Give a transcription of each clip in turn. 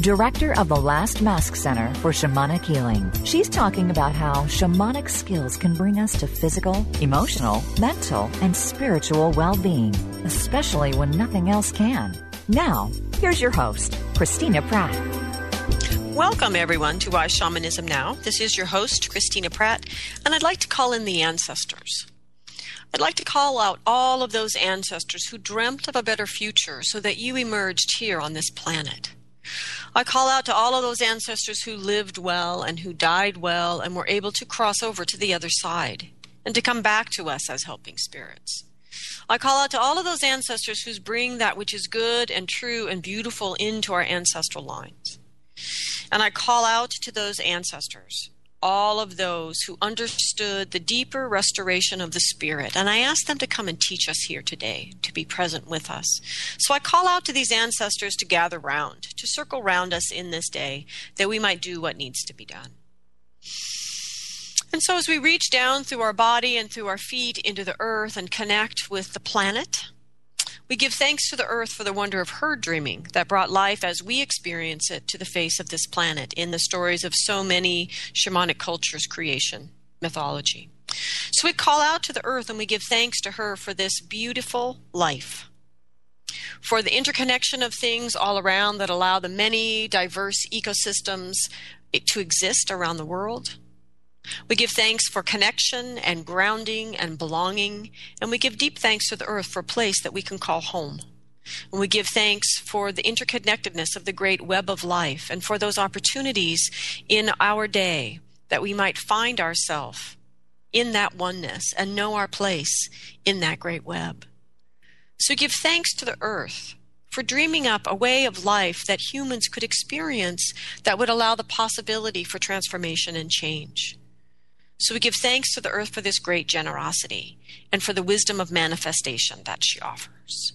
director of the Last Mask Center for Shamanic Healing. She's talking about how shamanic skills can bring us to physical, emotional, mental, and spiritual well being, especially when nothing else can. Now, here's your host, Christina Pratt. Welcome, everyone, to Why Shamanism Now. This is your host, Christina Pratt, and I'd like to call in the ancestors. I'd like to call out all of those ancestors who dreamt of a better future so that you emerged here on this planet. I call out to all of those ancestors who lived well and who died well and were able to cross over to the other side and to come back to us as helping spirits. I call out to all of those ancestors who bring that which is good and true and beautiful into our ancestral lines. And I call out to those ancestors all of those who understood the deeper restoration of the Spirit. And I ask them to come and teach us here today, to be present with us. So I call out to these ancestors to gather round, to circle round us in this day, that we might do what needs to be done. And so as we reach down through our body and through our feet into the earth and connect with the planet, we give thanks to the earth for the wonder of her dreaming that brought life as we experience it to the face of this planet in the stories of so many shamanic cultures' creation, mythology. So we call out to the earth and we give thanks to her for this beautiful life, for the interconnection of things all around that allow the many diverse ecosystems to exist around the world we give thanks for connection and grounding and belonging, and we give deep thanks to the earth for a place that we can call home. And we give thanks for the interconnectedness of the great web of life and for those opportunities in our day that we might find ourselves in that oneness and know our place in that great web. So give thanks to the earth for dreaming up a way of life that humans could experience that would allow the possibility for transformation and change. So we give thanks to the earth for this great generosity and for the wisdom of manifestation that she offers.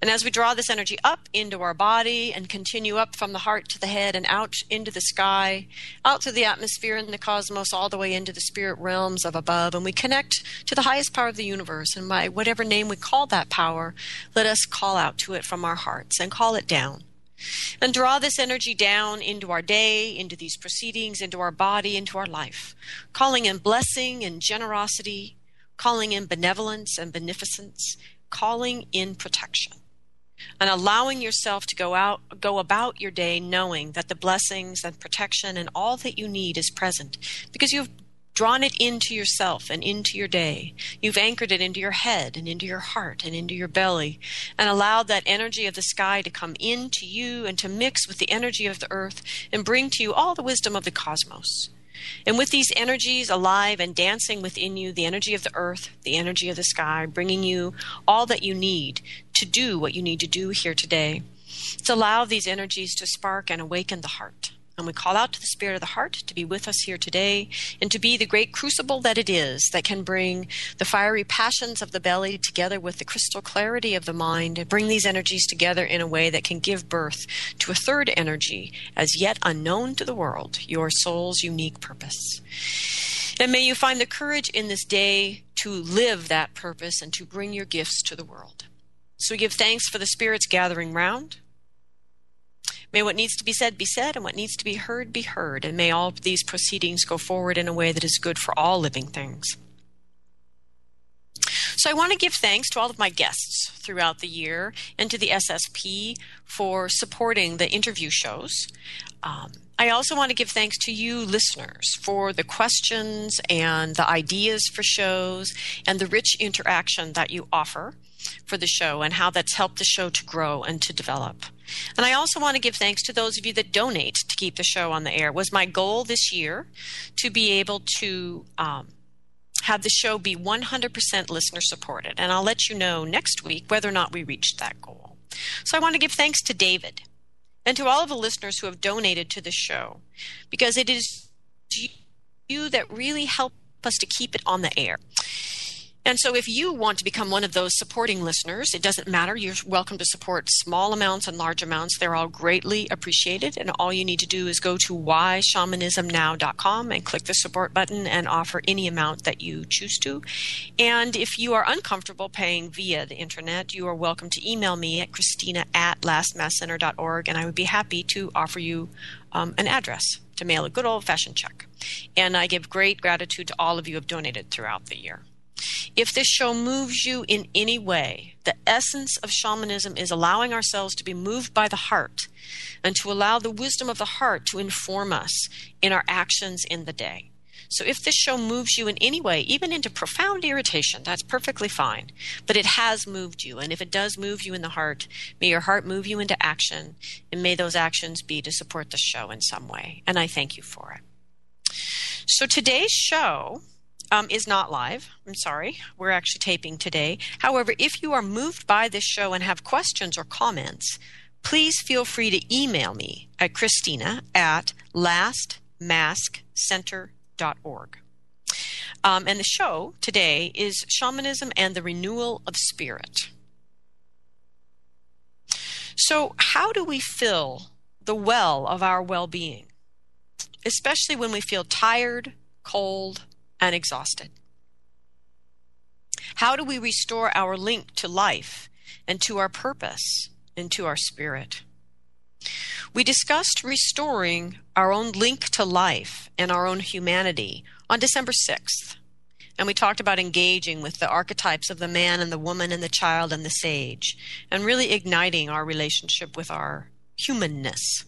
And as we draw this energy up into our body and continue up from the heart to the head and out into the sky, out through the atmosphere and the cosmos, all the way into the spirit realms of above, and we connect to the highest power of the universe. And by whatever name we call that power, let us call out to it from our hearts and call it down. And draw this energy down into our day, into these proceedings, into our body, into our life, calling in blessing and generosity, calling in benevolence and beneficence, calling in protection. And allowing yourself to go out, go about your day knowing that the blessings and protection and all that you need is present because you've drawn it into yourself and into your day. You've anchored it into your head and into your heart and into your belly and allowed that energy of the sky to come into you and to mix with the energy of the earth and bring to you all the wisdom of the cosmos. And with these energies alive and dancing within you, the energy of the earth, the energy of the sky, bringing you all that you need to do what you need to do here today, to allow these energies to spark and awaken the heart. And we call out to the Spirit of the heart to be with us here today and to be the great crucible that it is that can bring the fiery passions of the belly together with the crystal clarity of the mind and bring these energies together in a way that can give birth to a third energy as yet unknown to the world, your soul's unique purpose. And may you find the courage in this day to live that purpose and to bring your gifts to the world. So we give thanks for the spirits gathering round. May what needs to be said be said, and what needs to be heard be heard, and may all these proceedings go forward in a way that is good for all living things. So I want to give thanks to all of my guests throughout the year and to the SSP for supporting the interview shows. Um, I also want to give thanks to you listeners for the questions and the ideas for shows and the rich interaction that you offer for the show and how that's helped the show to grow and to develop. And I also want to give thanks to those of you that donate to keep the show on the air. It was my goal this year to be able to um, have the show be 100% listener supported. And I'll let you know next week whether or not we reached that goal. So I want to give thanks to David and to all of the listeners who have donated to the show because it is you that really help us to keep it on the air. And so, if you want to become one of those supporting listeners, it doesn't matter. You're welcome to support small amounts and large amounts. They're all greatly appreciated. And all you need to do is go to whyshamanismnow.com and click the support button and offer any amount that you choose to. And if you are uncomfortable paying via the internet, you are welcome to email me at christina at lastmaskcenter.org, and I would be happy to offer you um, an address to mail a good old fashioned check. And I give great gratitude to all of you who have donated throughout the year. If this show moves you in any way, the essence of shamanism is allowing ourselves to be moved by the heart and to allow the wisdom of the heart to inform us in our actions in the day. So if this show moves you in any way, even into profound irritation, that's perfectly fine. But it has moved you. And if it does move you in the heart, may your heart move you into action. And may those actions be to support the show in some way. And I thank you for it. So today's show um, is not live. I'm sorry. We're actually taping today. However, if you are moved by this show and have questions or comments, please feel free to email me at Christina at lastmaskcenter.org. Um, and the show today is Shamanism and the Renewal of Spirit. So, how do we fill the well of our well being, especially when we feel tired, cold, and exhausted. How do we restore our link to life and to our purpose and to our spirit? We discussed restoring our own link to life and our own humanity on December 6th. And we talked about engaging with the archetypes of the man and the woman and the child and the sage, and really igniting our relationship with our humanness.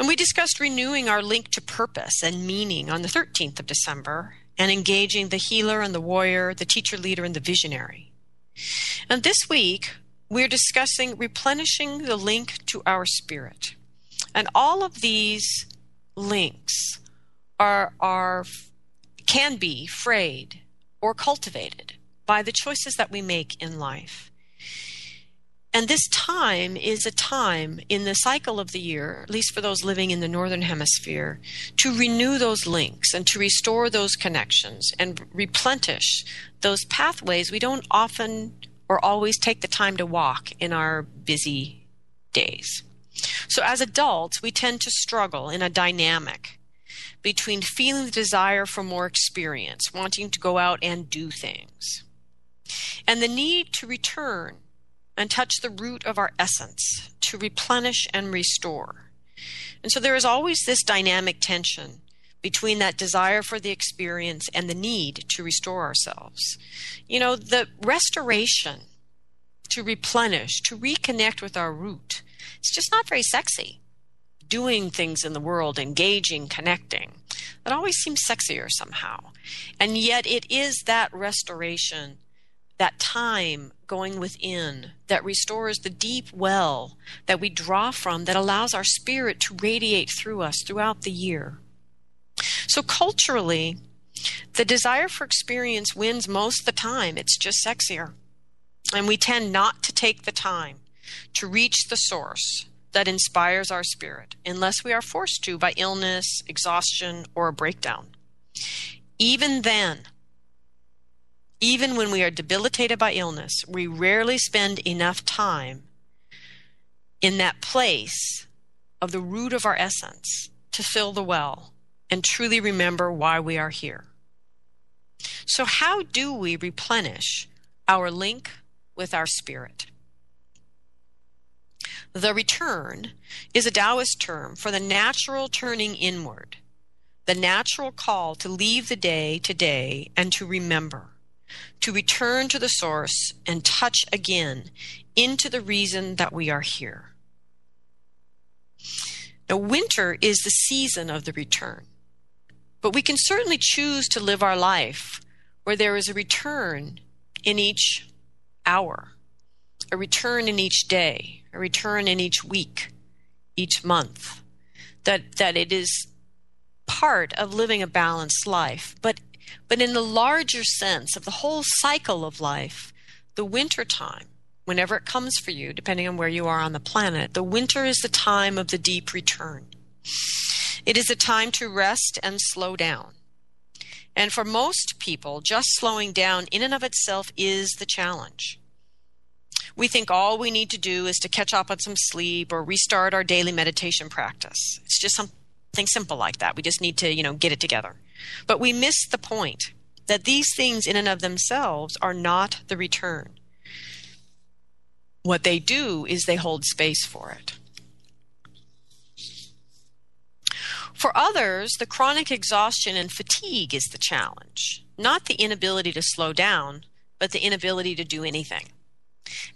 And we discussed renewing our link to purpose and meaning on the 13th of December and engaging the healer and the warrior, the teacher leader and the visionary. And this week, we're discussing replenishing the link to our spirit. And all of these links are, are can be frayed or cultivated by the choices that we make in life. And this time is a time in the cycle of the year, at least for those living in the Northern Hemisphere, to renew those links and to restore those connections and replenish those pathways we don't often or always take the time to walk in our busy days. So, as adults, we tend to struggle in a dynamic between feeling the desire for more experience, wanting to go out and do things, and the need to return and touch the root of our essence to replenish and restore. And so there is always this dynamic tension between that desire for the experience and the need to restore ourselves. You know, the restoration to replenish, to reconnect with our root, it's just not very sexy. Doing things in the world, engaging, connecting, that always seems sexier somehow. And yet it is that restoration that time going within that restores the deep well that we draw from that allows our spirit to radiate through us throughout the year. So, culturally, the desire for experience wins most of the time. It's just sexier. And we tend not to take the time to reach the source that inspires our spirit unless we are forced to by illness, exhaustion, or a breakdown. Even then, even when we are debilitated by illness, we rarely spend enough time in that place of the root of our essence to fill the well and truly remember why we are here. So, how do we replenish our link with our spirit? The return is a Taoist term for the natural turning inward, the natural call to leave the day to day and to remember to return to the source and touch again into the reason that we are here. Now, winter is the season of the return, but we can certainly choose to live our life where there is a return in each hour, a return in each day, a return in each week, each month. That, that it is part of living a balanced life, but but in the larger sense of the whole cycle of life, the winter time, whenever it comes for you, depending on where you are on the planet, the winter is the time of the deep return. It is a time to rest and slow down. And for most people, just slowing down in and of itself is the challenge. We think all we need to do is to catch up on some sleep or restart our daily meditation practice. It's just something simple like that. We just need to, you know, get it together. But we miss the point that these things in and of themselves are not the return. What they do is they hold space for it. For others, the chronic exhaustion and fatigue is the challenge, not the inability to slow down, but the inability to do anything.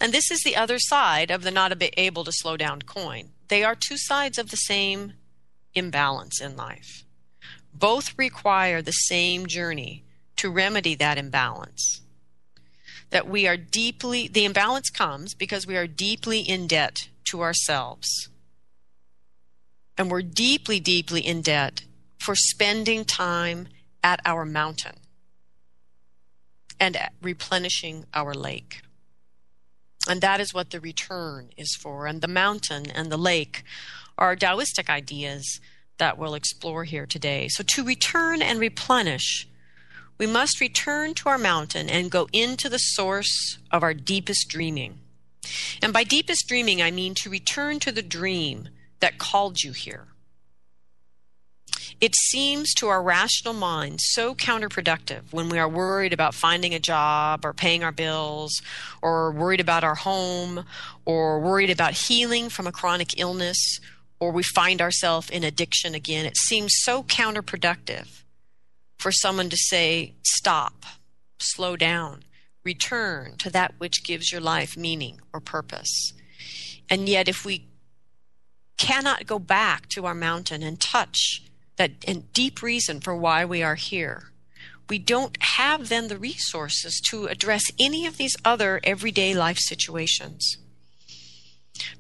And this is the other side of the not a bit able to slow down coin. They are two sides of the same imbalance in life. Both require the same journey to remedy that imbalance. That we are deeply, the imbalance comes because we are deeply in debt to ourselves and we're deeply, deeply in debt for spending time at our mountain and replenishing our lake. And that is what the return is for. And the mountain and the lake are Taoistic ideas that we'll explore here today. So, to return and replenish, we must return to our mountain and go into the source of our deepest dreaming. And by deepest dreaming, I mean to return to the dream that called you here. It seems to our rational mind so counterproductive when we are worried about finding a job or paying our bills, or worried about our home, or worried about healing from a chronic illness, or we find ourselves in addiction again. It seems so counterproductive for someone to say, stop, slow down, return to that which gives your life meaning or purpose. And yet, if we cannot go back to our mountain and touch that and deep reason for why we are here. We don't have then the resources to address any of these other everyday life situations.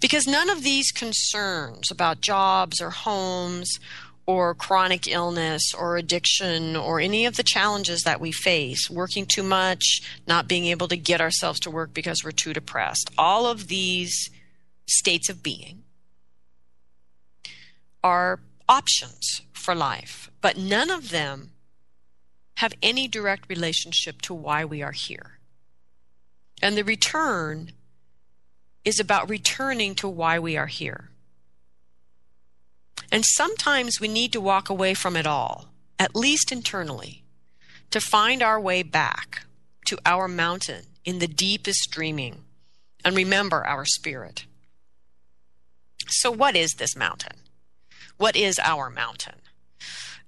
Because none of these concerns about jobs or homes or chronic illness or addiction or any of the challenges that we face, working too much, not being able to get ourselves to work because we're too depressed, all of these states of being are options for life, but none of them have any direct relationship to why we are here. And the return is about returning to why we are here. And sometimes we need to walk away from it all, at least internally, to find our way back to our mountain in the deepest dreaming and remember our spirit. So, what is this mountain? What is our mountain?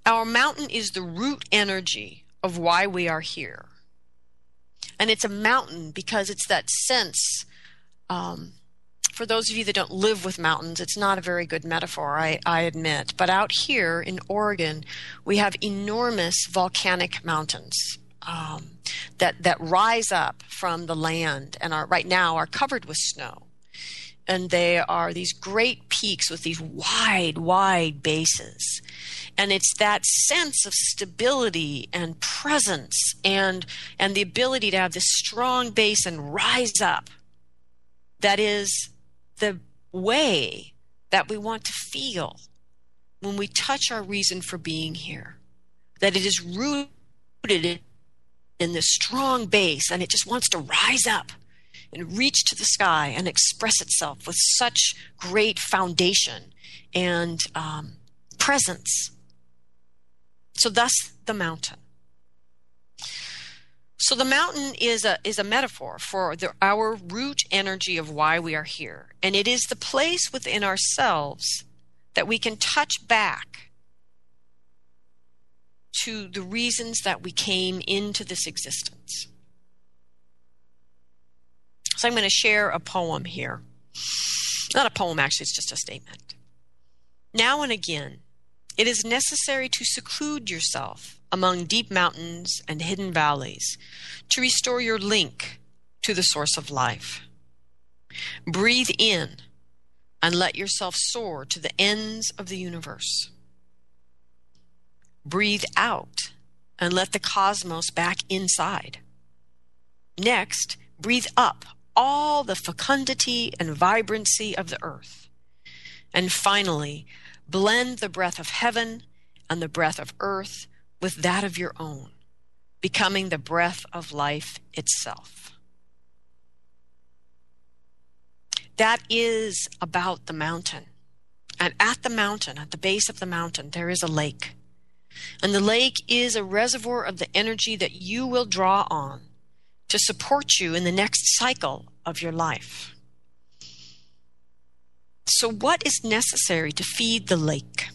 Our mountain is the root energy of why we are here. And it's a mountain because it's that sense. Um, for those of you that don't live with mountains, it's not a very good metaphor, I, I admit. But out here in Oregon, we have enormous volcanic mountains. Um, that that rise up from the land and are right now are covered with snow and they are these great peaks with these wide, wide bases. And it's that sense of stability and presence and, and the ability to have this strong base and rise up that is the way that we want to feel when we touch our reason for being here. That it is rooted in, this strong base and it just wants to rise up and reach to the sky and express itself with such great foundation and um, presence. So, thus the mountain. So the mountain is a is a metaphor for the, our root energy of why we are here, and it is the place within ourselves that we can touch back to the reasons that we came into this existence. So I'm going to share a poem here. Not a poem, actually, it's just a statement. Now and again, it is necessary to seclude yourself among deep mountains and hidden valleys to restore your link to the source of life. Breathe in and let yourself soar to the ends of the universe. Breathe out and let the cosmos back inside. Next, breathe up all the fecundity and vibrancy of the earth. And finally, blend the breath of heaven and the breath of earth with that of your own. becoming the breath of life itself. That is about the mountain. And at the mountain, at the base of the mountain, there is a lake. And the lake is a reservoir of the energy that you will draw on to support you in the next cycle of your life. So, what is necessary to feed the lake?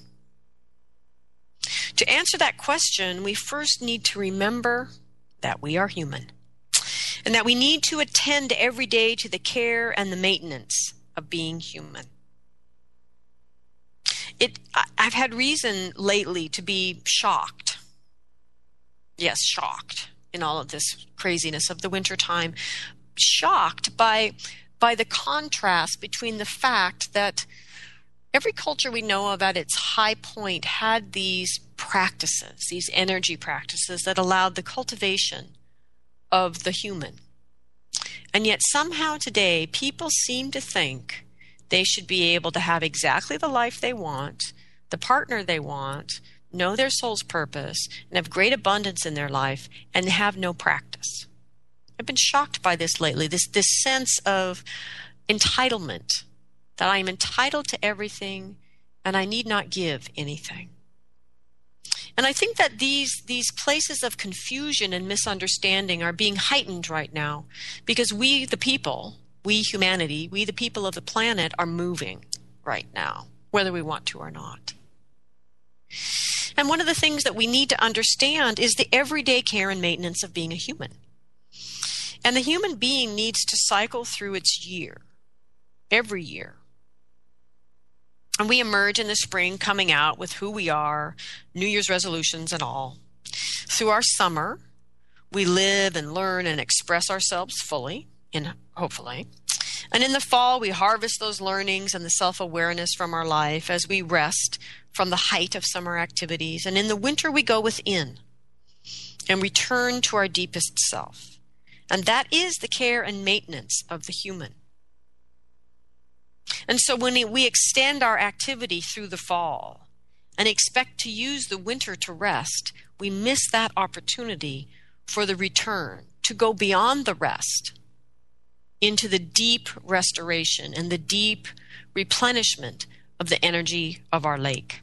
To answer that question, we first need to remember that we are human and that we need to attend every day to the care and the maintenance of being human. It, I've had reason lately to be shocked. Yes, shocked in all of this craziness of the wintertime. Shocked by by the contrast between the fact that every culture we know of at its high point had these practices, these energy practices that allowed the cultivation of the human. And yet, somehow today, people seem to think they should be able to have exactly the life they want, the partner they want, know their soul's purpose, and have great abundance in their life, and have no practice. I've been shocked by this lately this, this sense of entitlement that I am entitled to everything and I need not give anything. And I think that these these places of confusion and misunderstanding are being heightened right now because we the people, we humanity, we the people of the planet are moving right now, whether we want to or not. And one of the things that we need to understand is the everyday care and maintenance of being a human. And the human being needs to cycle through its year, every year. And we emerge in the spring coming out with who we are, New Year's resolutions and all. Through our summer, we live and learn and express ourselves fully, in hopefully. And in the fall, we harvest those learnings and the self awareness from our life as we rest from the height of summer activities. And in the winter, we go within and return to our deepest self. And that is the care and maintenance of the human. And so when we extend our activity through the fall and expect to use the winter to rest, we miss that opportunity for the return to go beyond the rest into the deep restoration and the deep replenishment of the energy of our lake.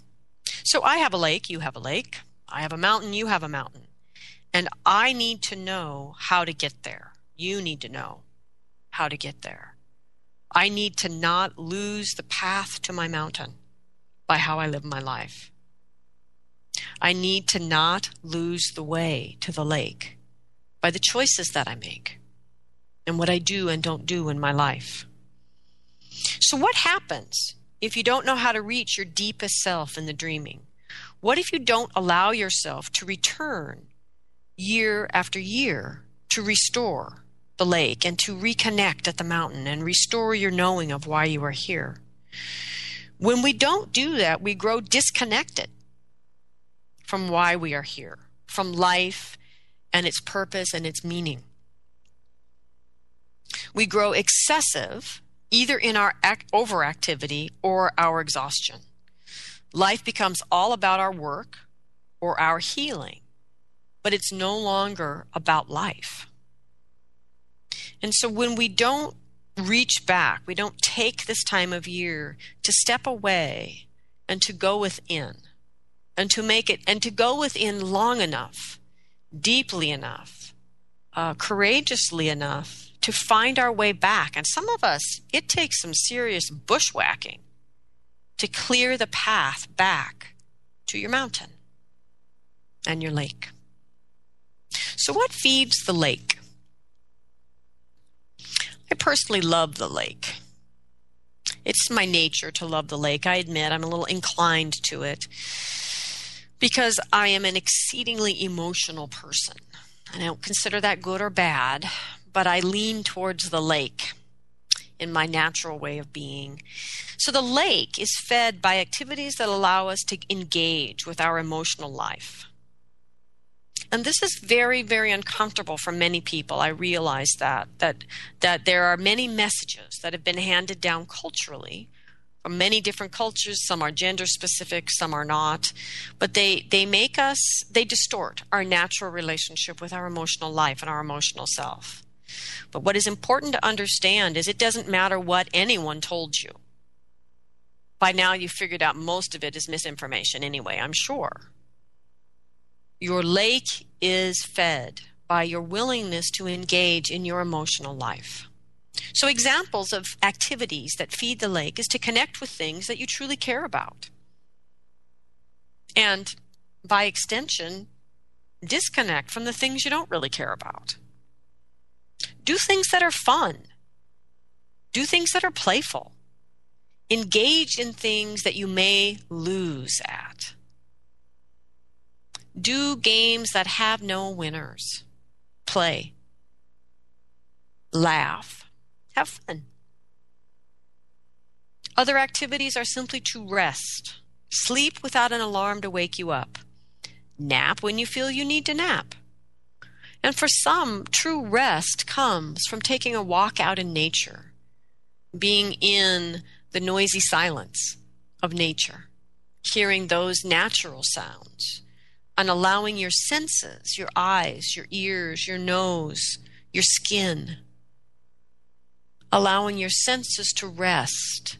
So I have a lake, you have a lake. I have a mountain, you have a mountain. And I need to know how to get there. You need to know how to get there. I need to not lose the path to my mountain by how I live my life. I need to not lose the way to the lake by the choices that I make and what I do and don't do in my life. So, what happens if you don't know how to reach your deepest self in the dreaming? What if you don't allow yourself to return year after year to restore the lake and to reconnect at the mountain and restore your knowing of why you are here. When we don't do that, we grow disconnected from why we are here, from life and its purpose and its meaning. We grow excessive either in our act- overactivity or our exhaustion. Life becomes all about our work or our healing but it's no longer about life. And so when we don't reach back, we don't take this time of year to step away and to go within and to make it and to go within long enough, deeply enough, uh, courageously enough to find our way back. And some of us, it takes some serious bushwhacking to clear the path back to your mountain and your lake. So, what feeds the lake? I personally love the lake. It's my nature to love the lake. I admit I'm a little inclined to it because I am an exceedingly emotional person. I don't consider that good or bad, but I lean towards the lake in my natural way of being. So the lake is fed by activities that allow us to engage with our emotional life. And this is very, very uncomfortable for many people. I realize that that that there are many messages that have been handed down culturally from many different cultures. Some are gender specific, some are not. But they, they make us, they distort our natural relationship with our emotional life and our emotional self. But what is important to understand is it doesn't matter what anyone told you. By now, you've figured out most of it is misinformation anyway, I'm sure. Your lake is fed by your willingness to engage in your emotional life. So, examples of activities that feed the lake is to connect with things that you truly care about. And by extension, disconnect from the things you don't really care about. Do things that are fun. Do things that are playful. Engage in things that you may lose at. Do games that have no winners. Play. Laugh. Have fun. Other activities are simply to rest. Sleep without an alarm to wake you up. Nap when you feel you need to nap. And for some, true rest comes from taking a walk out in nature, being in the noisy silence of nature, hearing those natural sounds, and allowing your senses, your eyes, your ears, your nose, your skin, allowing your senses to rest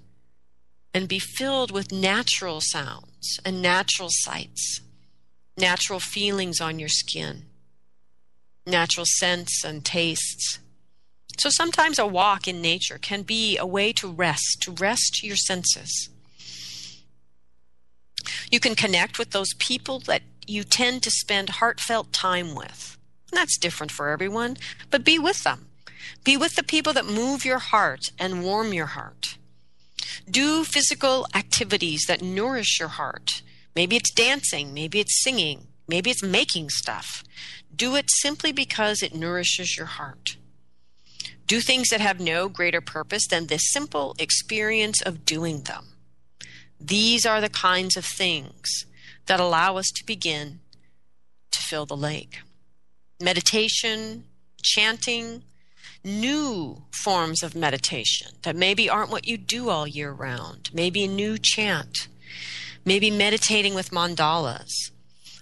and be filled with natural sounds and natural sights, natural feelings on your skin natural scents and tastes. So sometimes a walk in nature can be a way to rest, to rest your senses. You can connect with those people that you tend to spend heartfelt time with. And that's different for everyone, but be with them. Be with the people that move your heart and warm your heart. Do physical activities that nourish your heart. Maybe it's dancing, maybe it's singing, maybe it's making stuff. Do it simply because it nourishes your heart. Do things that have no greater purpose than the simple experience of doing them. These are the kinds of things that allow us to begin to fill the lake. Meditation, chanting, new forms of meditation that maybe aren't what you do all year round, maybe a new chant, maybe meditating with mandalas,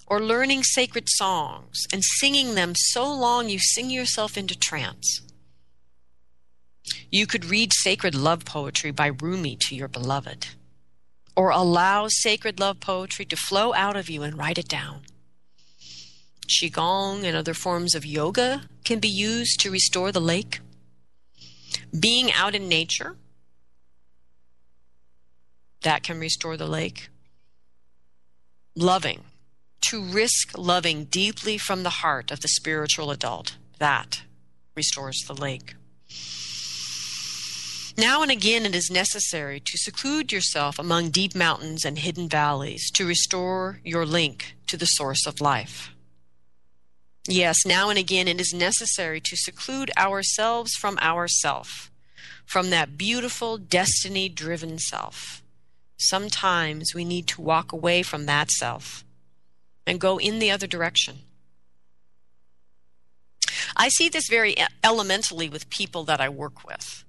or learning sacred songs and singing them so long you sing yourself into trance. You could read sacred love poetry by Rumi to your beloved, or allow sacred love poetry to flow out of you and write it down. Qigong and other forms of yoga can be used to restore the lake. Being out in nature, that can restore the lake. Loving, to risk loving deeply from the heart of the spiritual adult. That restores the lake. Now and again, it is necessary to seclude yourself among deep mountains and hidden valleys to restore your link to the source of life. Yes, now and again, it is necessary to seclude ourselves from ourself, from that beautiful, destiny driven self. Sometimes we need to walk away from that self and go in the other direction. I see this very elementally with people that I work with.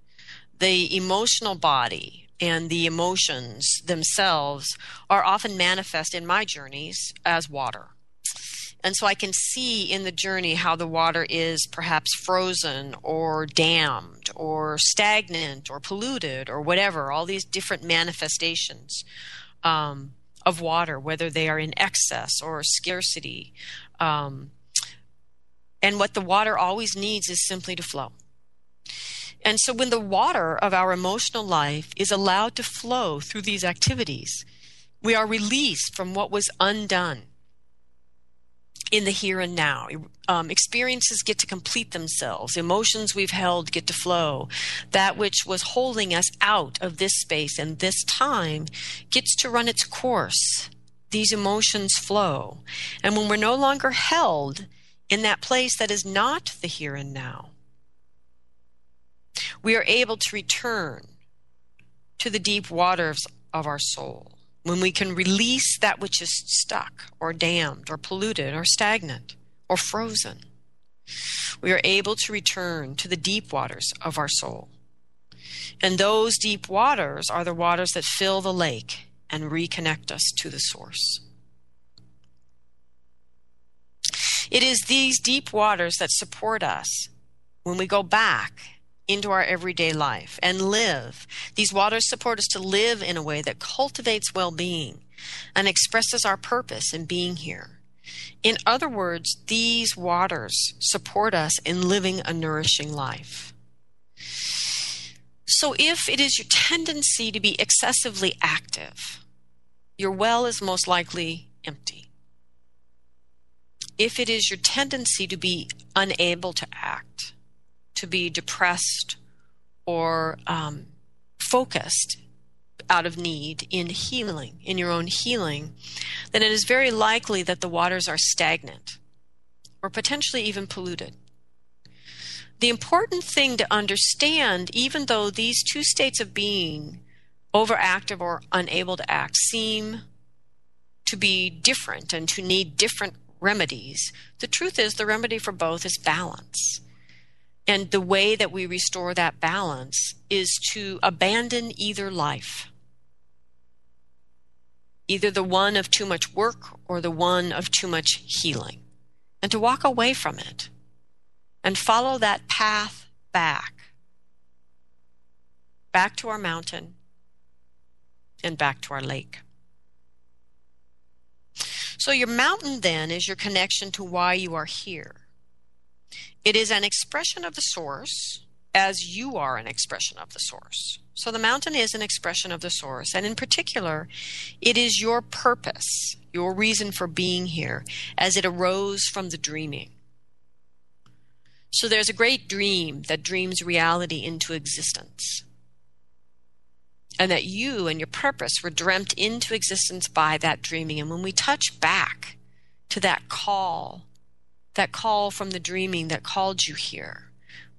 The emotional body and the emotions themselves are often manifest in my journeys as water. And so I can see in the journey how the water is perhaps frozen or dammed or stagnant or polluted or whatever, all these different manifestations. Um, of water, whether they are in excess or scarcity. Um, and what the water always needs is simply to flow. And so when the water of our emotional life is allowed to flow through these activities, we are released from what was undone in the here and now. Um, experiences get to complete themselves. Emotions we've held get to flow. That which was holding us out of this space and this time gets to run its course. These emotions flow. And when we're no longer held in that place that is not the here and now, we are able to return to the deep waters of our soul when we can release that which is stuck or dammed or polluted or stagnant or frozen, we are able to return to the deep waters of our soul. And those deep waters are the waters that fill the lake and reconnect us to the source. It is these deep waters that support us when we go back into our everyday life and live. These waters support us to live in a way that cultivates well being and expresses our purpose in being here. In other words, these waters support us in living a nourishing life. So, if it is your tendency to be excessively active, your well is most likely empty. If it is your tendency to be unable to act, to be depressed or um, focused out of need in healing, in your own healing, then it is very likely that the waters are stagnant or potentially even polluted. The important thing to understand, even though these two states of being, overactive or unable to act, seem to be different and to need different remedies, the truth is the remedy for both is balance. And the way that we restore that balance is to abandon either life either the one of too much work or the one of too much healing, and to walk away from it and follow that path back, back to our mountain and back to our lake. So, your mountain then is your connection to why you are here. It is an expression of the source as you are an expression of the source. So the mountain is an expression of the source, and in particular, it is your purpose, your reason for being here, as it arose from the dreaming. So there's a great dream that dreams reality into existence. And that you and your purpose were dreamt into existence by that dreaming. And when we touch back to that call, that call from the dreaming that called you here,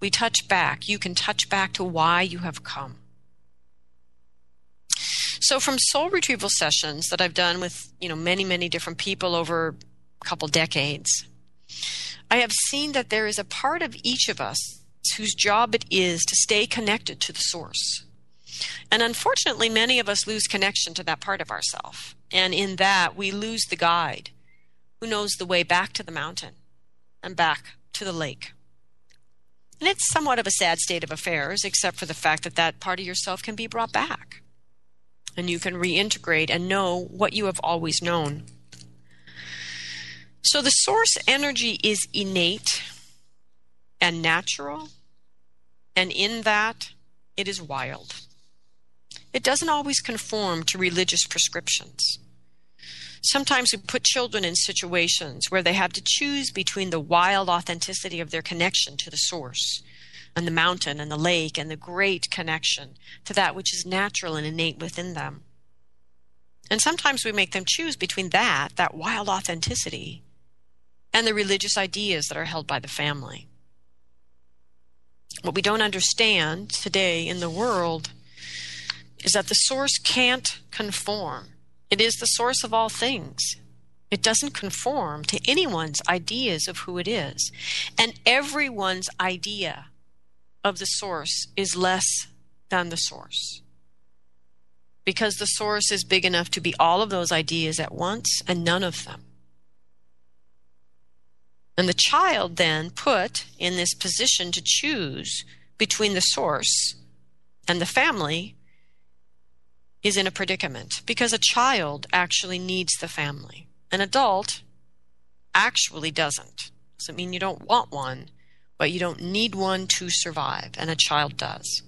we touch back. You can touch back to why you have come. So from soul retrieval sessions that I've done with, you know, many, many different people over a couple decades, I have seen that there is a part of each of us whose job it is to stay connected to the source. And unfortunately, many of us lose connection to that part of ourself. And in that, we lose the guide who knows the way back to the mountain and back to the lake. And it's somewhat of a sad state of affairs, except for the fact that that part of yourself can be brought back and you can reintegrate and know what you have always known. So the source energy is innate and natural, and in that, it is wild. It doesn't always conform to religious prescriptions. Sometimes we put children in situations where they have to choose between the wild authenticity of their connection to the source and the mountain and the lake and the great connection to that which is natural and innate within them. And sometimes we make them choose between that, that wild authenticity, and the religious ideas that are held by the family. What we don't understand today in the world is that the source can't conform. It is the source of all things. It doesn't conform to anyone's ideas of who it is. And everyone's idea of the source is less than the source. Because the source is big enough to be all of those ideas at once and none of them. And the child then put in this position to choose between the source and the family is in a predicament because a child actually needs the family. An adult actually doesn't. Doesn't mean you don't want one, but you don't need one to survive, and a child does.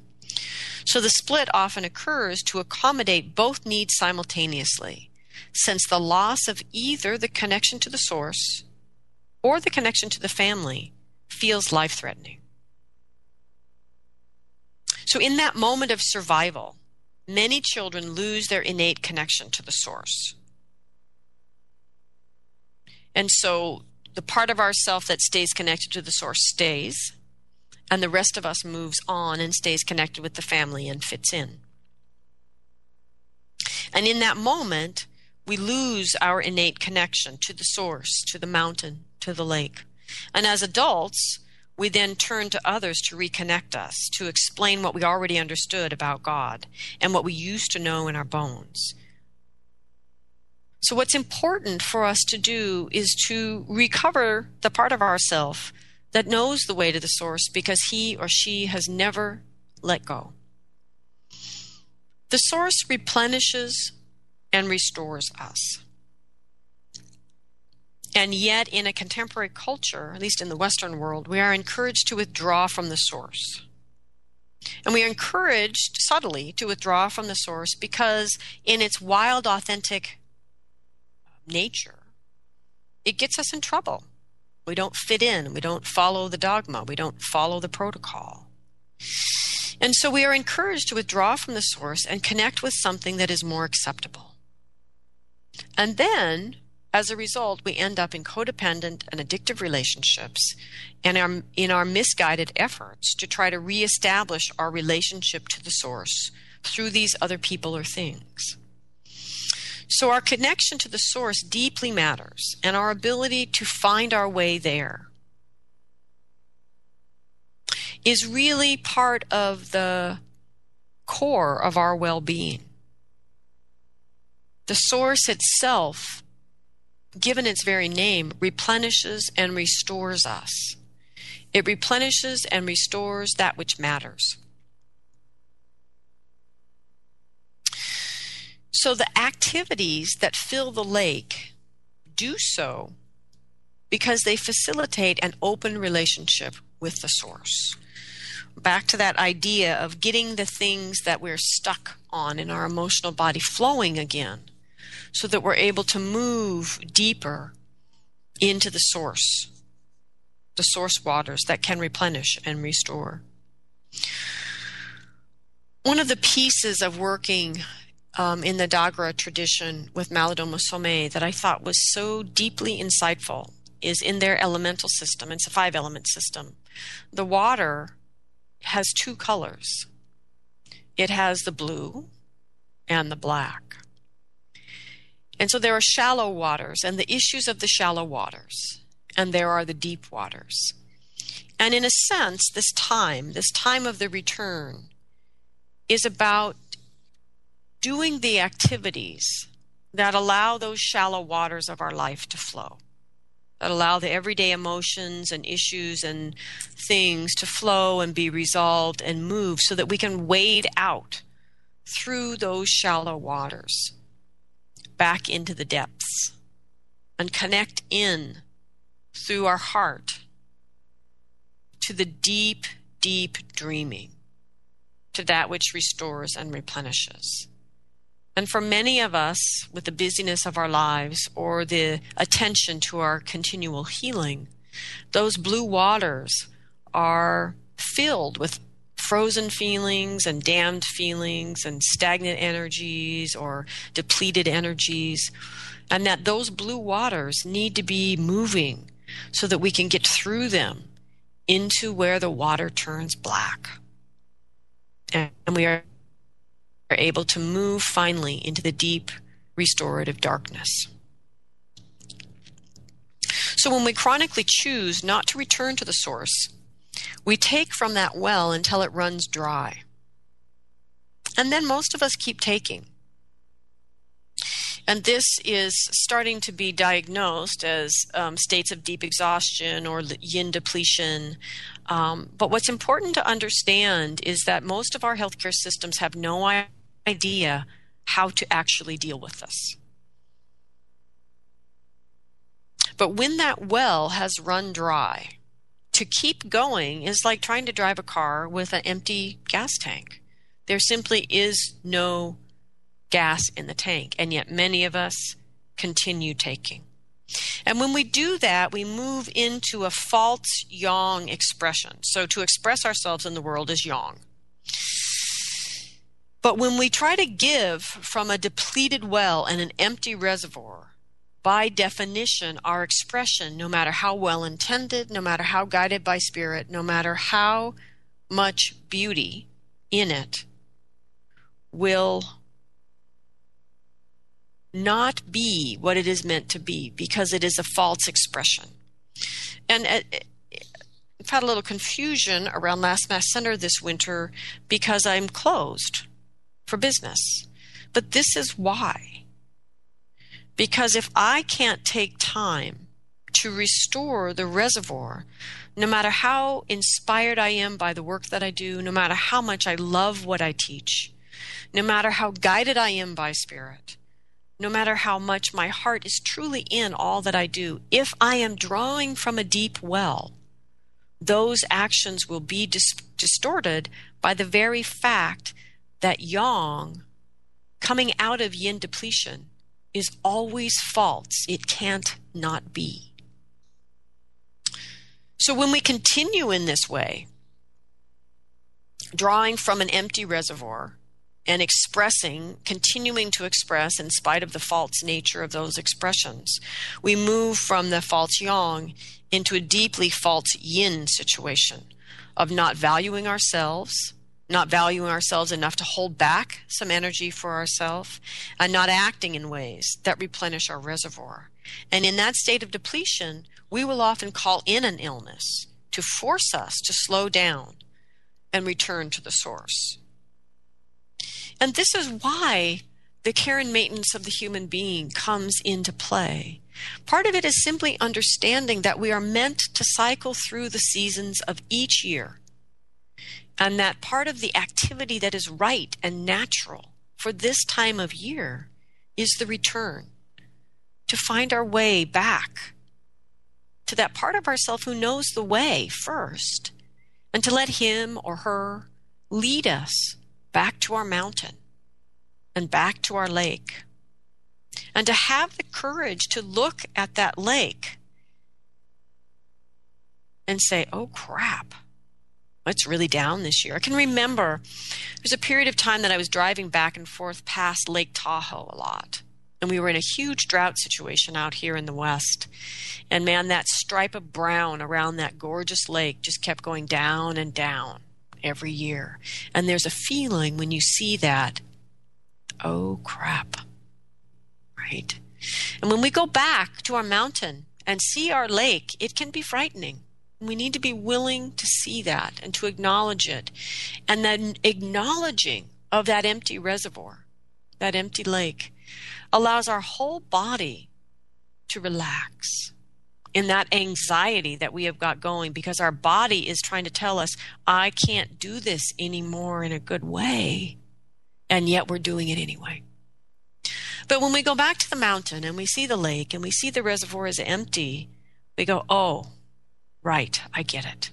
So the split often occurs to accommodate both needs simultaneously, since the loss of either the connection to the source or the connection to the family feels life threatening. So, in that moment of survival, many children lose their innate connection to the source. And so the part of ourself that stays connected to the source stays, and the rest of us moves on and stays connected with the family and fits in. And in that moment, we lose our innate connection to the source, to the mountain, to the lake. And as adults, we then turn to others to reconnect us, to explain what we already understood about God and what we used to know in our bones. So, what's important for us to do is to recover the part of ourself that knows the way to the source because he or she has never let go. The source replenishes and restores us. And yet, in a contemporary culture, at least in the Western world, we are encouraged to withdraw from the source. And we are encouraged subtly to withdraw from the source because, in its wild, authentic nature, it gets us in trouble. We don't fit in. We don't follow the dogma. We don't follow the protocol. And so we are encouraged to withdraw from the source and connect with something that is more acceptable. And then as a result, we end up in codependent and addictive relationships and our, in our misguided efforts to try to reestablish our relationship to the source through these other people or things. So, our connection to the source deeply matters, and our ability to find our way there is really part of the core of our well being. The source itself given its very name, replenishes and restores us. It replenishes and restores that which matters. So the activities that fill the lake do so because they facilitate an open relationship with the source. Back to that idea of getting the things that we're stuck on in our emotional body flowing again so that we're able to move deeper into the source, the source waters that can replenish and restore. One of the pieces of working um, in the Dagara tradition with Malidoma Somé that I thought was so deeply insightful is in their elemental system. It's a five element system. The water has two colors it has the blue and the black. And so there are shallow waters and the issues of the shallow waters, and there are the deep waters. And in a sense, this time, this time of the return, is about doing the activities that allow those shallow waters of our life to flow, that allow the everyday emotions and issues and things to flow and be resolved and move so that we can wade out through those shallow waters back into the depths and connect in through our heart to the deep, deep dreaming, to that which restores and replenishes. And for many of us, with the busyness of our lives or the attention to our continual healing, those blue waters are filled with frozen feelings and damned feelings and stagnant energies or depleted energies, and that those blue waters need to be moving so that we can get through them into where the water turns black. And we are able to move finally into the deep restorative darkness. So when we chronically choose not to return to the source, we take from that well until it runs dry. And then most of us keep taking. And this is starting to be diagnosed as um, states of deep exhaustion or yin depletion. Um, but what's important to understand is that most of our healthcare systems have no idea how to actually deal with this. But when that well has run dry, to keep going is like trying to drive a car with an empty gas tank. There simply is no gas in the tank, and yet many of us continue taking. And when we do that, we move into a false yang expression. So to express ourselves in the world is yang. But when we try to give from a depleted well and an empty reservoir, by definition, our expression, no matter how well intended, no matter how guided by spirit, no matter how much beauty in it, will not be what it is meant to be because it is a false expression. And uh, I've had a little confusion around Last Mask Center this winter because I'm closed for business. But this is why. Because if I can't take time to restore the reservoir, no matter how inspired I am by the work that I do, no matter how much I love what I teach, no matter how guided I am by Spirit, no matter how much my heart is truly in all that I do, if I am drawing from a deep well, those actions will be dis- distorted by the very fact that yang coming out of yin depletion is always false. It can't not be. So when we continue in this way, drawing from an empty reservoir and expressing, continuing to express in spite of the false nature of those expressions, we move from the false yang into a deeply false yin situation of not valuing ourselves, not valuing ourselves enough to hold back some energy for ourselves, and uh, not acting in ways that replenish our reservoir. And in that state of depletion, we will often call in an illness to force us to slow down and return to the source. And this is why the care and maintenance of the human being comes into play. Part of it is simply understanding that we are meant to cycle through the seasons of each year, and that part of the activity that is right and natural for this time of year is the return to find our way back to that part of ourself who knows the way first, and to let him or her lead us back to our mountain and back to our lake. And to have the courage to look at that lake and say, oh crap, it's really down this year. I can remember there's a period of time that I was driving back and forth past Lake Tahoe a lot. And we were in a huge drought situation out here in the west. And man that stripe of brown around that gorgeous lake just kept going down and down every year. And there's a feeling when you see that oh crap right? And when we go back to our mountain and see our lake it can be frightening we need to be willing to see that and to acknowledge it and then acknowledging of that empty reservoir that empty lake allows our whole body to relax in that anxiety that we have got going because our body is trying to tell us, I can't do this anymore in a good way. And yet we're doing it anyway. But when we go back to the mountain and we see the lake and we see the reservoir is empty, we go, oh, right, I get it.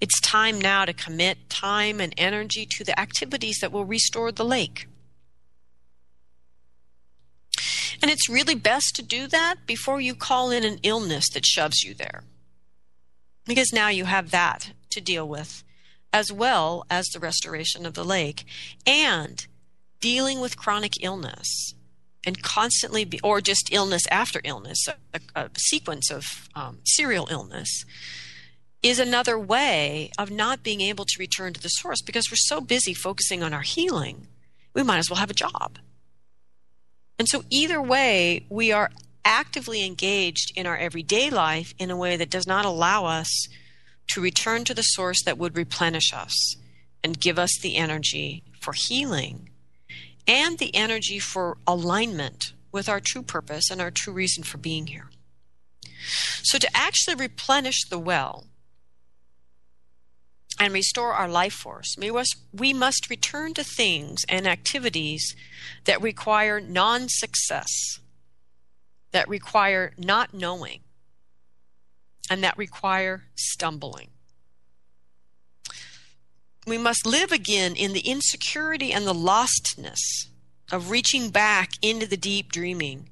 It's time now to commit time and energy to the activities that will restore the lake. And it's really best to do that before you call in an illness that shoves you there. Because now you have that to deal with, as well as the restoration of the lake and dealing with chronic illness and constantly be, or just illness after illness, a, a sequence of um, serial illness is another way of not being able to return to the source because we're so busy focusing on our healing, we might as well have a job. And so, either way, we are actively engaged in our everyday life in a way that does not allow us to return to the source that would replenish us and give us the energy for healing and the energy for alignment with our true purpose and our true reason for being here. So, to actually replenish the well, and restore our life force, we must, return to things and activities that require non success, that require not knowing, and that require stumbling. We must live again in the insecurity and the lostness of reaching back into the deep dreaming,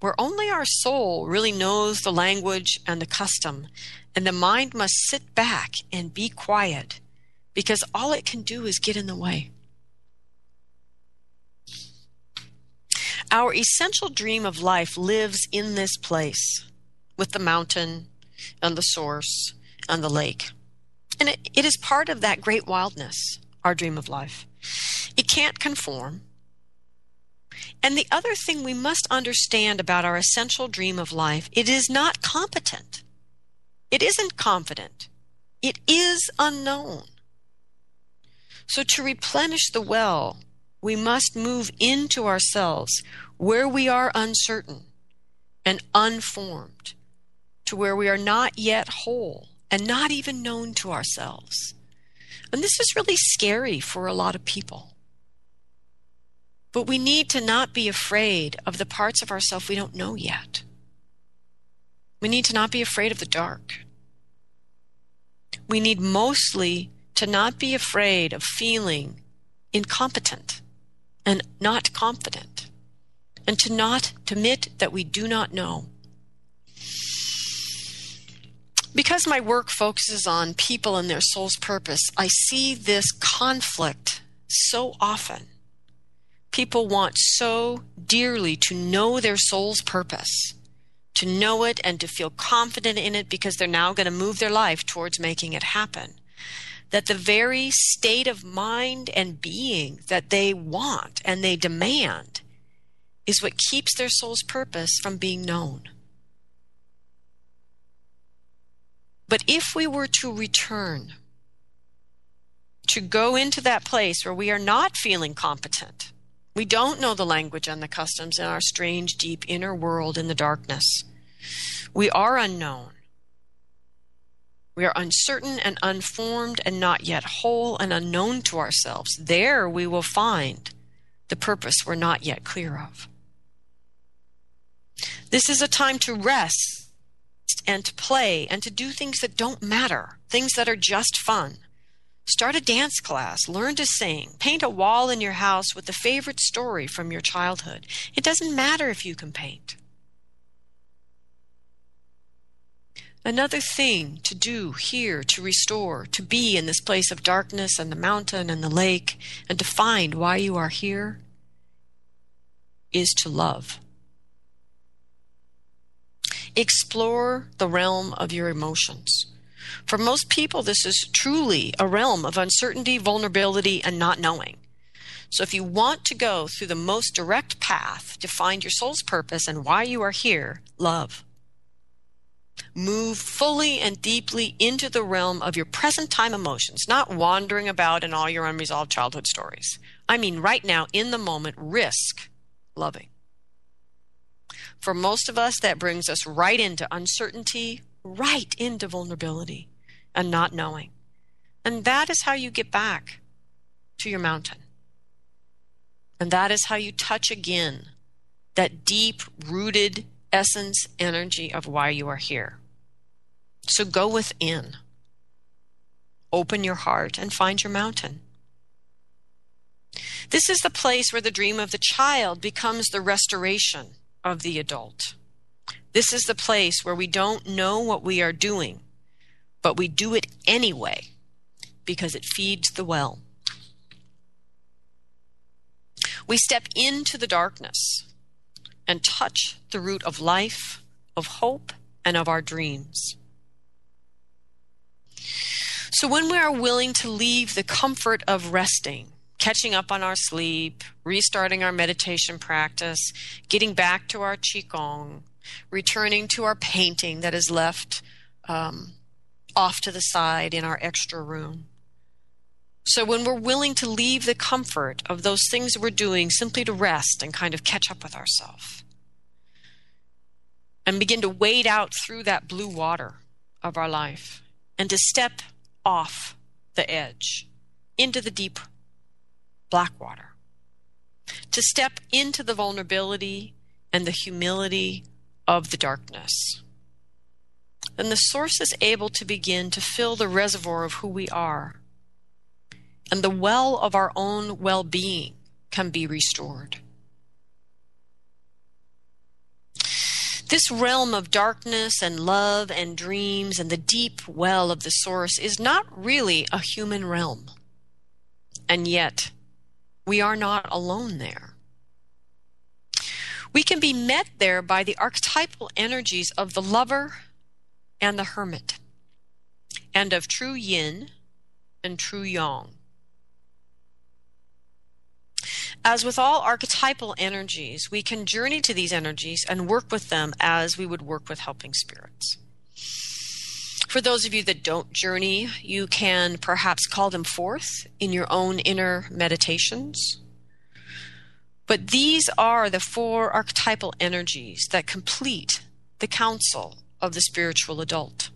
where only our soul really knows the language and the custom and the mind must sit back and be quiet because all it can do is get in the way. Our essential dream of life lives in this place with the mountain and the source and the lake. And it, it is part of that great wildness, our dream of life. It can't conform. And the other thing we must understand about our essential dream of life, it is not competent. It isn't confident. It is unknown. So to replenish the well, we must move into ourselves where we are uncertain and unformed, to where we are not yet whole and not even known to ourselves. And this is really scary for a lot of people. But we need to not be afraid of the parts of ourselves we don't know yet. We need to not be afraid of the dark. We need mostly to not be afraid of feeling incompetent and not confident, and to not admit that we do not know. Because my work focuses on people and their soul's purpose, I see this conflict so often. People want so dearly to know their soul's purpose, to know it and to feel confident in it because they're now going to move their life towards making it happen that the very state of mind and being that they want and they demand is what keeps their soul's purpose from being known. But if we were to return, to go into that place where we are not feeling competent, we don't know the language and the customs in our strange, deep inner world in the darkness, we are unknown. We are uncertain and unformed and not yet whole and unknown to ourselves. There we will find the purpose we're not yet clear of. This is a time to rest and to play and to do things that don't matter, things that are just fun. Start a dance class, learn to sing, paint a wall in your house with a favorite story from your childhood. It doesn't matter if you can paint. another thing to do here to restore, to be in this place of darkness and the mountain and the lake, and to find why you are here is to love. Explore the realm of your emotions. For most people, this is truly a realm of uncertainty, vulnerability, and not knowing. So, if you want to go through the most direct path to find your soul's purpose and why you are here, love move fully and deeply into the realm of your present time emotions, not wandering about in all your unresolved childhood stories. I mean, right now, in the moment, risk loving. For most of us, that brings us right into uncertainty, right into vulnerability, and not knowing. And that is how you get back to your mountain. And that is how you touch again that deep rooted essence energy of why you are here. So go within. Open your heart and find your mountain. This is the place where the dream of the child becomes the restoration of the adult. This is the place where we don't know what we are doing, but we do it anyway because it feeds the well. We step into the darkness and touch the root of life, of hope, and of our dreams. So when we are willing to leave the comfort of resting, catching up on our sleep, restarting our meditation practice, getting back to our Qigong, returning to our painting that is left um, off to the side in our extra room. So when we're willing to leave the comfort of those things we're doing simply to rest and kind of catch up with ourselves and begin to wade out through that blue water of our life and to step off the edge into the deep black water. To step into the vulnerability and the humility of the darkness. Then the source is able to begin to fill the reservoir of who we are. And the well of our own well being can be restored. This realm of darkness and love and dreams and the deep well of the source is not really a human realm. And yet, we are not alone there. We can be met there by the archetypal energies of the lover and the hermit, and of true yin and true yang. As with all archetypal energies, we can journey to these energies and work with them as we would work with helping spirits. For those of you that don't journey, you can perhaps call them forth in your own inner meditations. But these are the four archetypal energies that complete the council of the spiritual adult.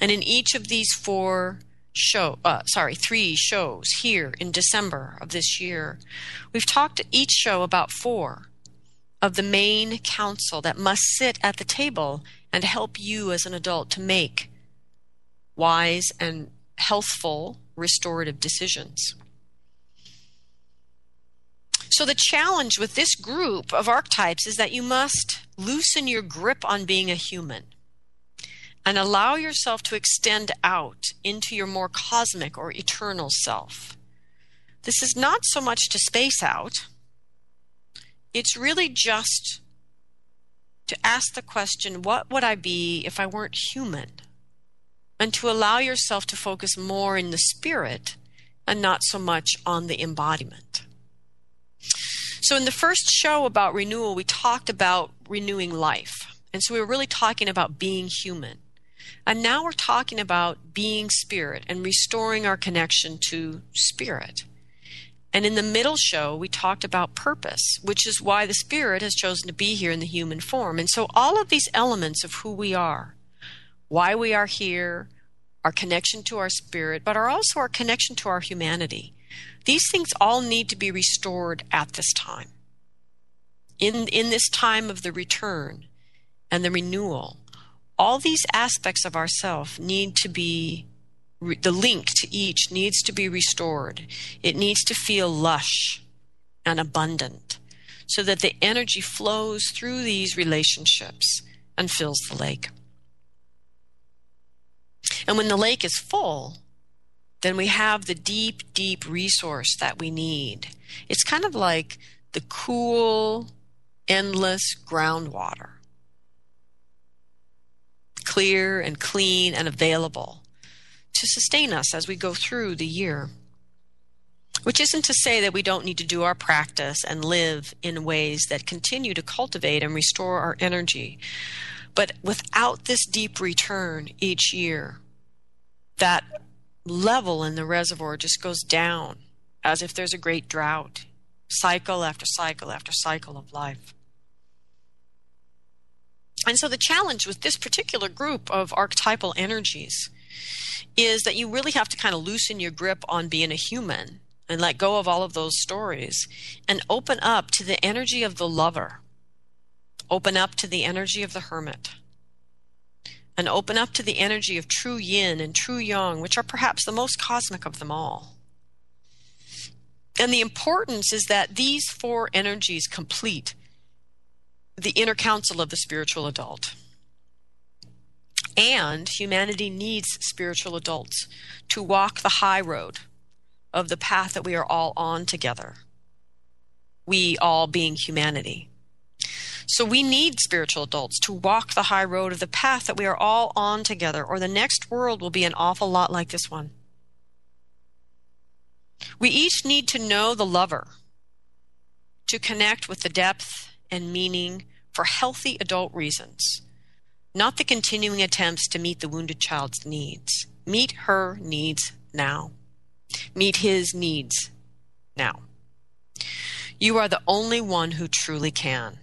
And in each of these four show, uh, sorry, three shows here in December of this year, we've talked each show about four of the main council that must sit at the table and help you as an adult to make wise and healthful restorative decisions. So, the challenge with this group of archetypes is that you must loosen your grip on being a human and allow yourself to extend out into your more cosmic or eternal self. This is not so much to space out, it's really just to ask the question what would I be if I weren't human? And to allow yourself to focus more in the spirit and not so much on the embodiment. So, in the first show about renewal, we talked about renewing life. And so we were really talking about being human. And now we're talking about being spirit and restoring our connection to spirit. And in the middle show, we talked about purpose, which is why the Spirit has chosen to be here in the human form. And so, all of these elements of who we are, why we are here, our connection to our spirit, but are also our connection to our humanity, these things all need to be restored at this time. In, in this time of the return and the renewal, all these aspects of ourself need to be the link to each needs to be restored. It needs to feel lush and abundant so that the energy flows through these relationships and fills the lake. And when the lake is full, then we have the deep, deep resource that we need. It's kind of like the cool, endless groundwater. Clear and clean and available to sustain us as we go through the year. Which isn't to say that we don't need to do our practice and live in ways that continue to cultivate and restore our energy. But without this deep return each year, that level in the reservoir just goes down as if there's a great drought, cycle after cycle after cycle of life. And so the challenge with this particular group of archetypal energies is that you really have to kind of loosen your grip on being a human and let go of all of those stories and open up to the energy of the lover. Open up to the energy of the hermit. And open up to the energy of true yin and true yang, which are perhaps the most cosmic of them all. And the importance is that these four energies complete the inner council of the spiritual adult. And humanity needs spiritual adults to walk the high road of the path that we are all on together. We all being humanity. So we need spiritual adults to walk the high road of the path that we are all on together, or the next world will be an awful lot like this one. We each need to know the lover to connect with the depth and meaning for healthy adult reasons not the continuing attempts to meet the wounded child's needs. Meet her needs now. Meet his needs now. You are the only one who truly can.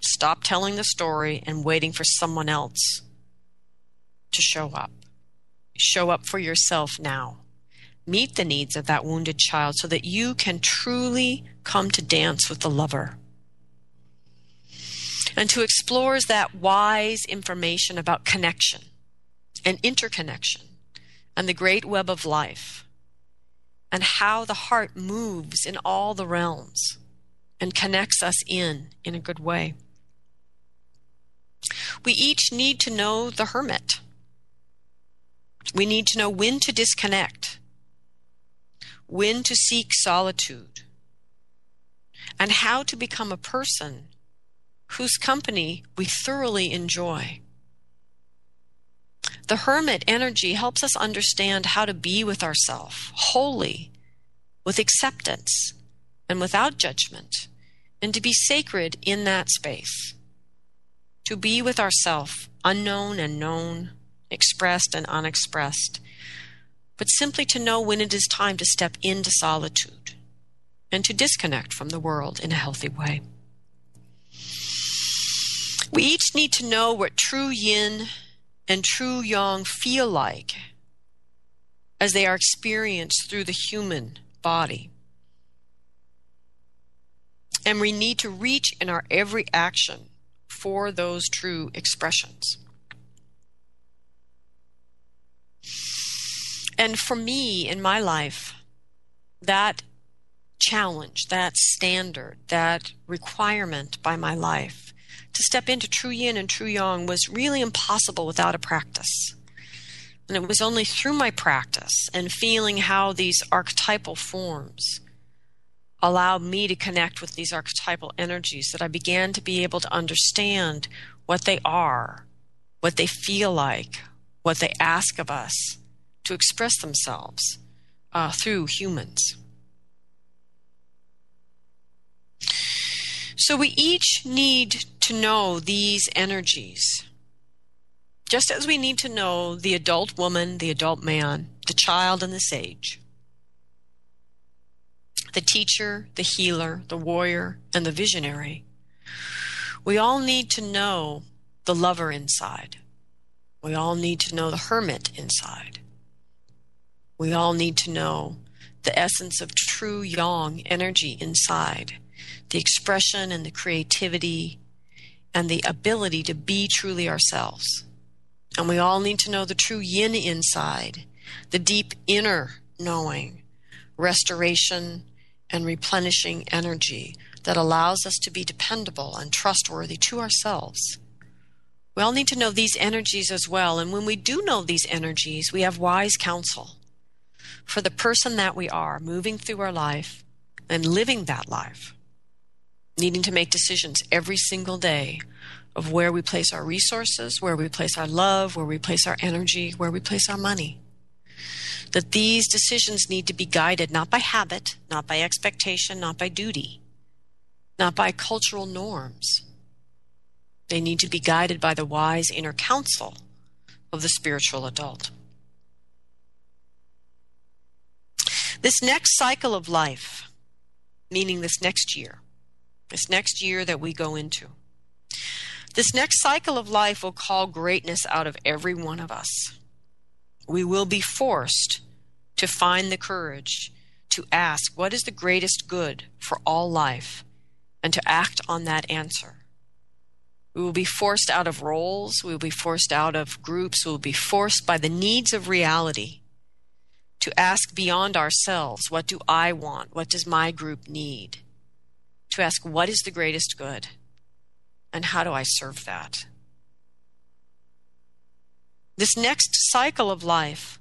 Stop telling the story and waiting for someone else to show up. Show up for yourself now. Meet the needs of that wounded child so that you can truly come to dance with the lover and to explore that wise information about connection and interconnection and the great web of life and how the heart moves in all the realms and connects us in in a good way. We each need to know the hermit. We need to know when to disconnect, when to seek solitude, and how to become a person whose company we thoroughly enjoy. The hermit energy helps us understand how to be with ourselves wholly, with acceptance, and without judgment, and to be sacred in that space. To be with ourself, unknown and known, expressed and unexpressed, but simply to know when it is time to step into solitude and to disconnect from the world in a healthy way. We each need to know what true yin and true yang feel like as they are experienced through the human body. And we need to reach in our every action for those true expressions. And for me in my life, that challenge, that standard, that requirement by my life to step into true yin and true yang was really impossible without a practice. And it was only through my practice and feeling how these archetypal forms allowed me to connect with these archetypal energies that I began to be able to understand what they are, what they feel like, what they ask of us to express themselves uh, through humans. So we each need to know these energies. Just as we need to know the adult woman, the adult man, the child, and the sage the teacher, the healer, the warrior, and the visionary. We all need to know the lover inside. We all need to know the hermit inside. We all need to know the essence of true yang energy inside, the expression and the creativity and the ability to be truly ourselves. And we all need to know the true yin inside, the deep inner knowing, restoration, and replenishing energy that allows us to be dependable and trustworthy to ourselves. We all need to know these energies as well. And when we do know these energies, we have wise counsel for the person that we are, moving through our life and living that life, needing to make decisions every single day of where we place our resources, where we place our love, where we place our energy, where we place our money that these decisions need to be guided not by habit, not by expectation, not by duty, not by cultural norms. They need to be guided by the wise inner counsel of the spiritual adult. This next cycle of life, meaning this next year, this next year that we go into, this next cycle of life will call greatness out of every one of us we will be forced to find the courage to ask what is the greatest good for all life and to act on that answer. We will be forced out of roles, we will be forced out of groups, we will be forced by the needs of reality to ask beyond ourselves what do I want? What does my group need? To ask what is the greatest good and how do I serve that? This next cycle of life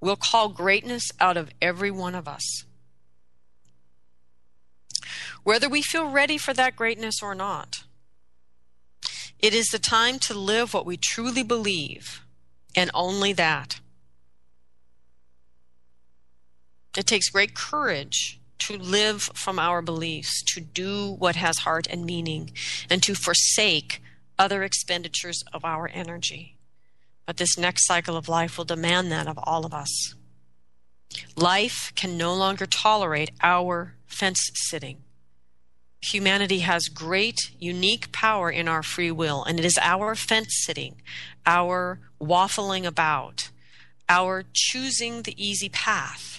will call greatness out of every one of us. Whether we feel ready for that greatness or not, it is the time to live what we truly believe, and only that. It takes great courage to live from our beliefs, to do what has heart and meaning, and to forsake other expenditures of our energy. But this next cycle of life will demand that of all of us. Life can no longer tolerate our fence sitting. Humanity has great, unique power in our free will, and it is our fence sitting, our waffling about, our choosing the easy path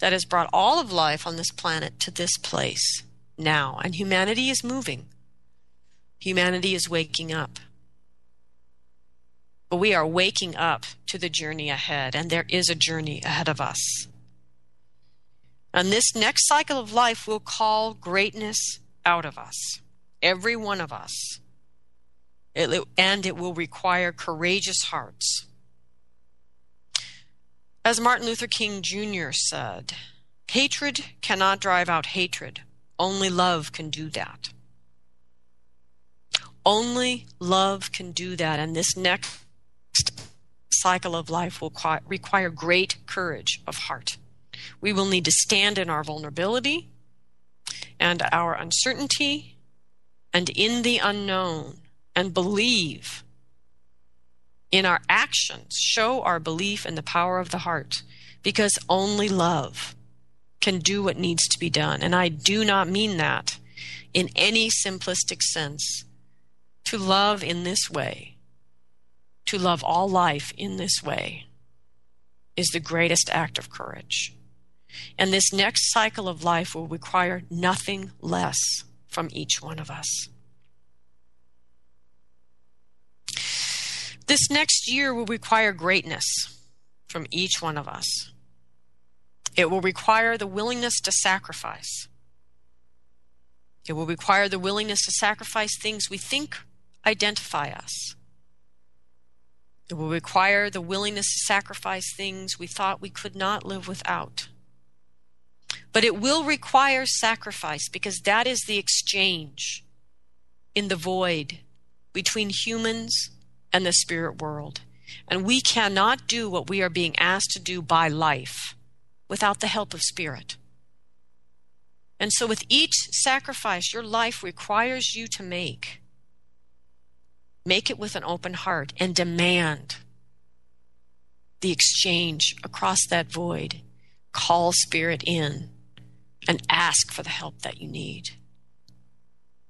that has brought all of life on this planet to this place now. And humanity is moving, humanity is waking up. But we are waking up to the journey ahead, and there is a journey ahead of us. And this next cycle of life will call greatness out of us, every one of us. It, and it will require courageous hearts. As Martin Luther King Jr. said, hatred cannot drive out hatred, only love can do that. Only love can do that. And this next cycle of life will require great courage of heart. We will need to stand in our vulnerability and our uncertainty and in the unknown and believe in our actions show our belief in the power of the heart because only love can do what needs to be done. And I do not mean that in any simplistic sense. To love in this way, to love all life in this way, is the greatest act of courage. And this next cycle of life will require nothing less from each one of us. This next year will require greatness from each one of us. It will require the willingness to sacrifice. It will require the willingness to sacrifice things we think identify us. It will require the willingness to sacrifice things we thought we could not live without. But it will require sacrifice because that is the exchange in the void between humans and the spirit world. And we cannot do what we are being asked to do by life without the help of spirit. And so, with each sacrifice your life requires you to make, make it with an open heart and demand the exchange across that void. Call spirit in and ask for the help that you need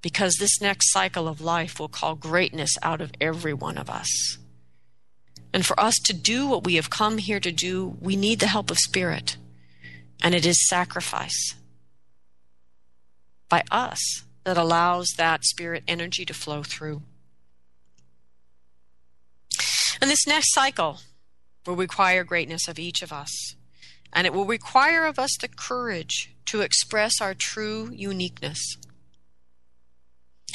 because this next cycle of life will call greatness out of every one of us. And for us to do what we have come here to do, we need the help of Spirit. And it is sacrifice by us that allows that Spirit energy to flow through. And this next cycle will require greatness of each of us. And it will require of us the courage to express our true uniqueness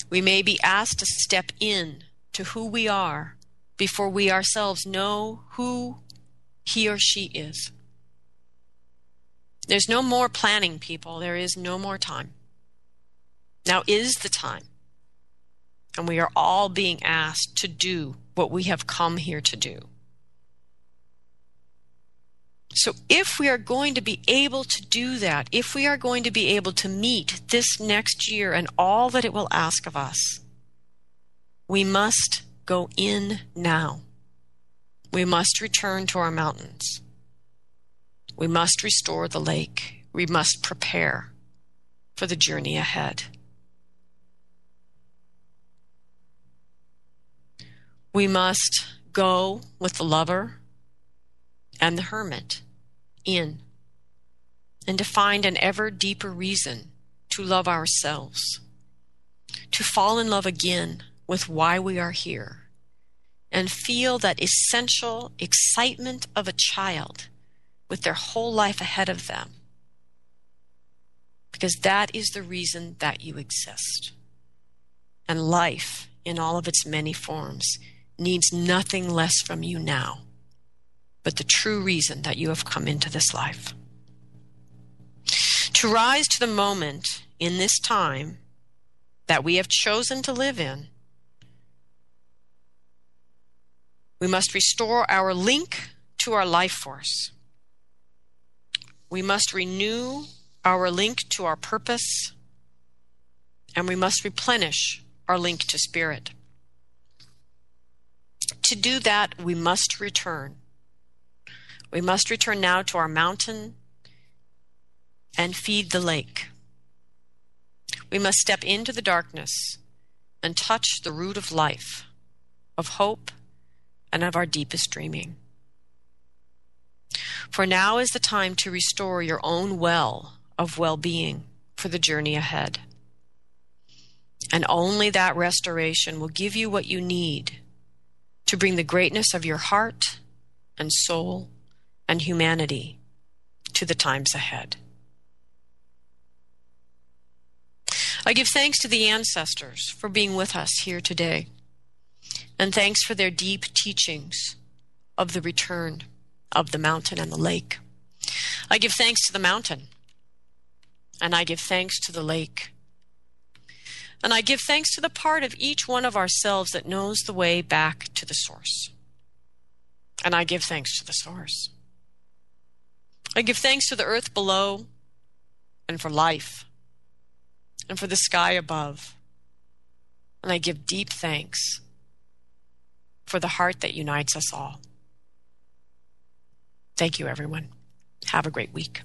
we may be asked to step in to who we are before we ourselves know who he or she is. There's no more planning, people. There is no more time. Now is the time. And we are all being asked to do what we have come here to do. So, if we are going to be able to do that, if we are going to be able to meet this next year and all that it will ask of us, we must go in now. We must return to our mountains. We must restore the lake. We must prepare for the journey ahead. We must go with the lover and the hermit in and to find an ever deeper reason to love ourselves, to fall in love again with why we are here, and feel that essential excitement of a child with their whole life ahead of them. Because that is the reason that you exist. And life, in all of its many forms, needs nothing less from you now but the true reason that you have come into this life. To rise to the moment in this time that we have chosen to live in, we must restore our link to our life force. We must renew our link to our purpose, and we must replenish our link to spirit. To do that, we must return we must return now to our mountain and feed the lake. We must step into the darkness and touch the root of life, of hope, and of our deepest dreaming. For now is the time to restore your own well of well being for the journey ahead. And only that restoration will give you what you need to bring the greatness of your heart and soul and humanity to the times ahead. I give thanks to the ancestors for being with us here today, and thanks for their deep teachings of the return of the mountain and the lake. I give thanks to the mountain, and I give thanks to the lake. And I give thanks to the part of each one of ourselves that knows the way back to the source. And I give thanks to the source. I give thanks to the earth below and for life and for the sky above. And I give deep thanks for the heart that unites us all. Thank you, everyone. Have a great week.